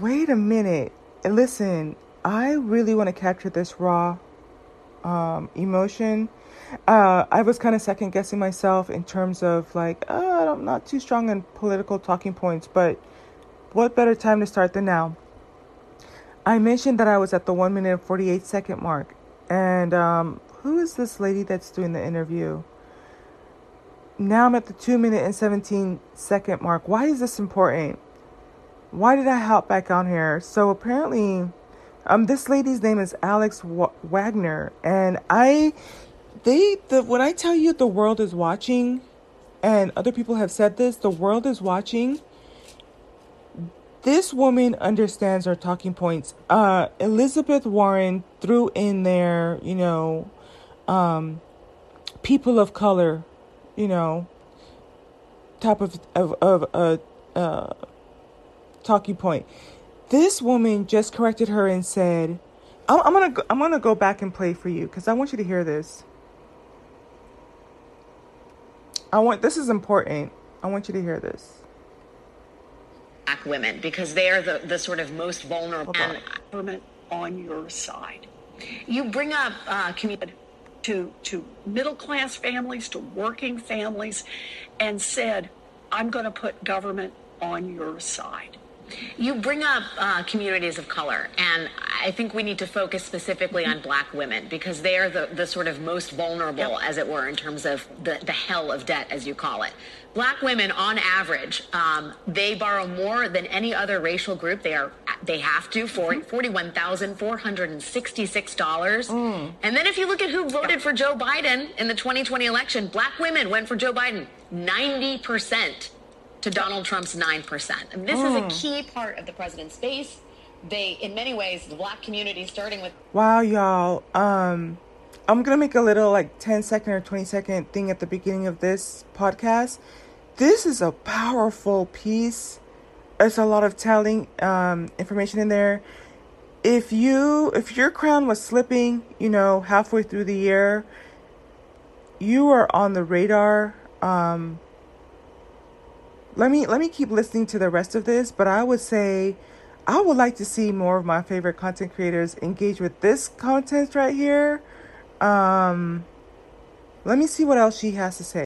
Wait a minute. Listen, I really want to capture this raw um, emotion. Uh, I was kind of second guessing myself in terms of like, uh, I'm not too strong in political talking points, but what better time to start than now? I mentioned that I was at the one minute and 48 second mark. And um, who is this lady that's doing the interview? Now I'm at the two minute and 17 second mark. Why is this important? Why did I hop back on here? So apparently, um, this lady's name is Alex w- Wagner, and I, they, the when I tell you the world is watching, and other people have said this, the world is watching. This woman understands our talking points. Uh, Elizabeth Warren threw in there, you know, um, people of color, you know, type of of of a uh, uh, talking point. This woman just corrected her and said, "I'm, I'm gonna go, I'm gonna go back and play for you because I want you to hear this. I want this is important. I want you to hear this." black women because they are the, the sort of most vulnerable. And government on your side. you bring up uh, community. To, to middle class families, to working families, and said, I'm going to put government on your side. You bring up uh, communities of color, and I think we need to focus specifically on black women because they are the, the sort of most vulnerable, Yep. as it were, in terms of the, the hell of debt, as you call it. Black women, on average, um, they borrow more than any other racial group. They are they have to for forty-one thousand four hundred and sixty-six dollars. And then if you look at who voted for Joe Biden in the 2020 election, black women went for Joe Biden ninety percent to Donald Trump's 9%. And this is a key part of the president's base. They, in many ways, the black community, starting with Wow, y'all. Um, I'm gonna make a little like 10 second or 20 second thing at the beginning of this podcast. This is a powerful piece. There's a lot of telling um, information in there. If you if your crown was slipping, you know, halfway through the year, you are on the radar. Um, let me let me keep listening to the rest of this, but I would say I would like to see more of my favorite content creators engage with this content right here. Um, let me see what else she has to say.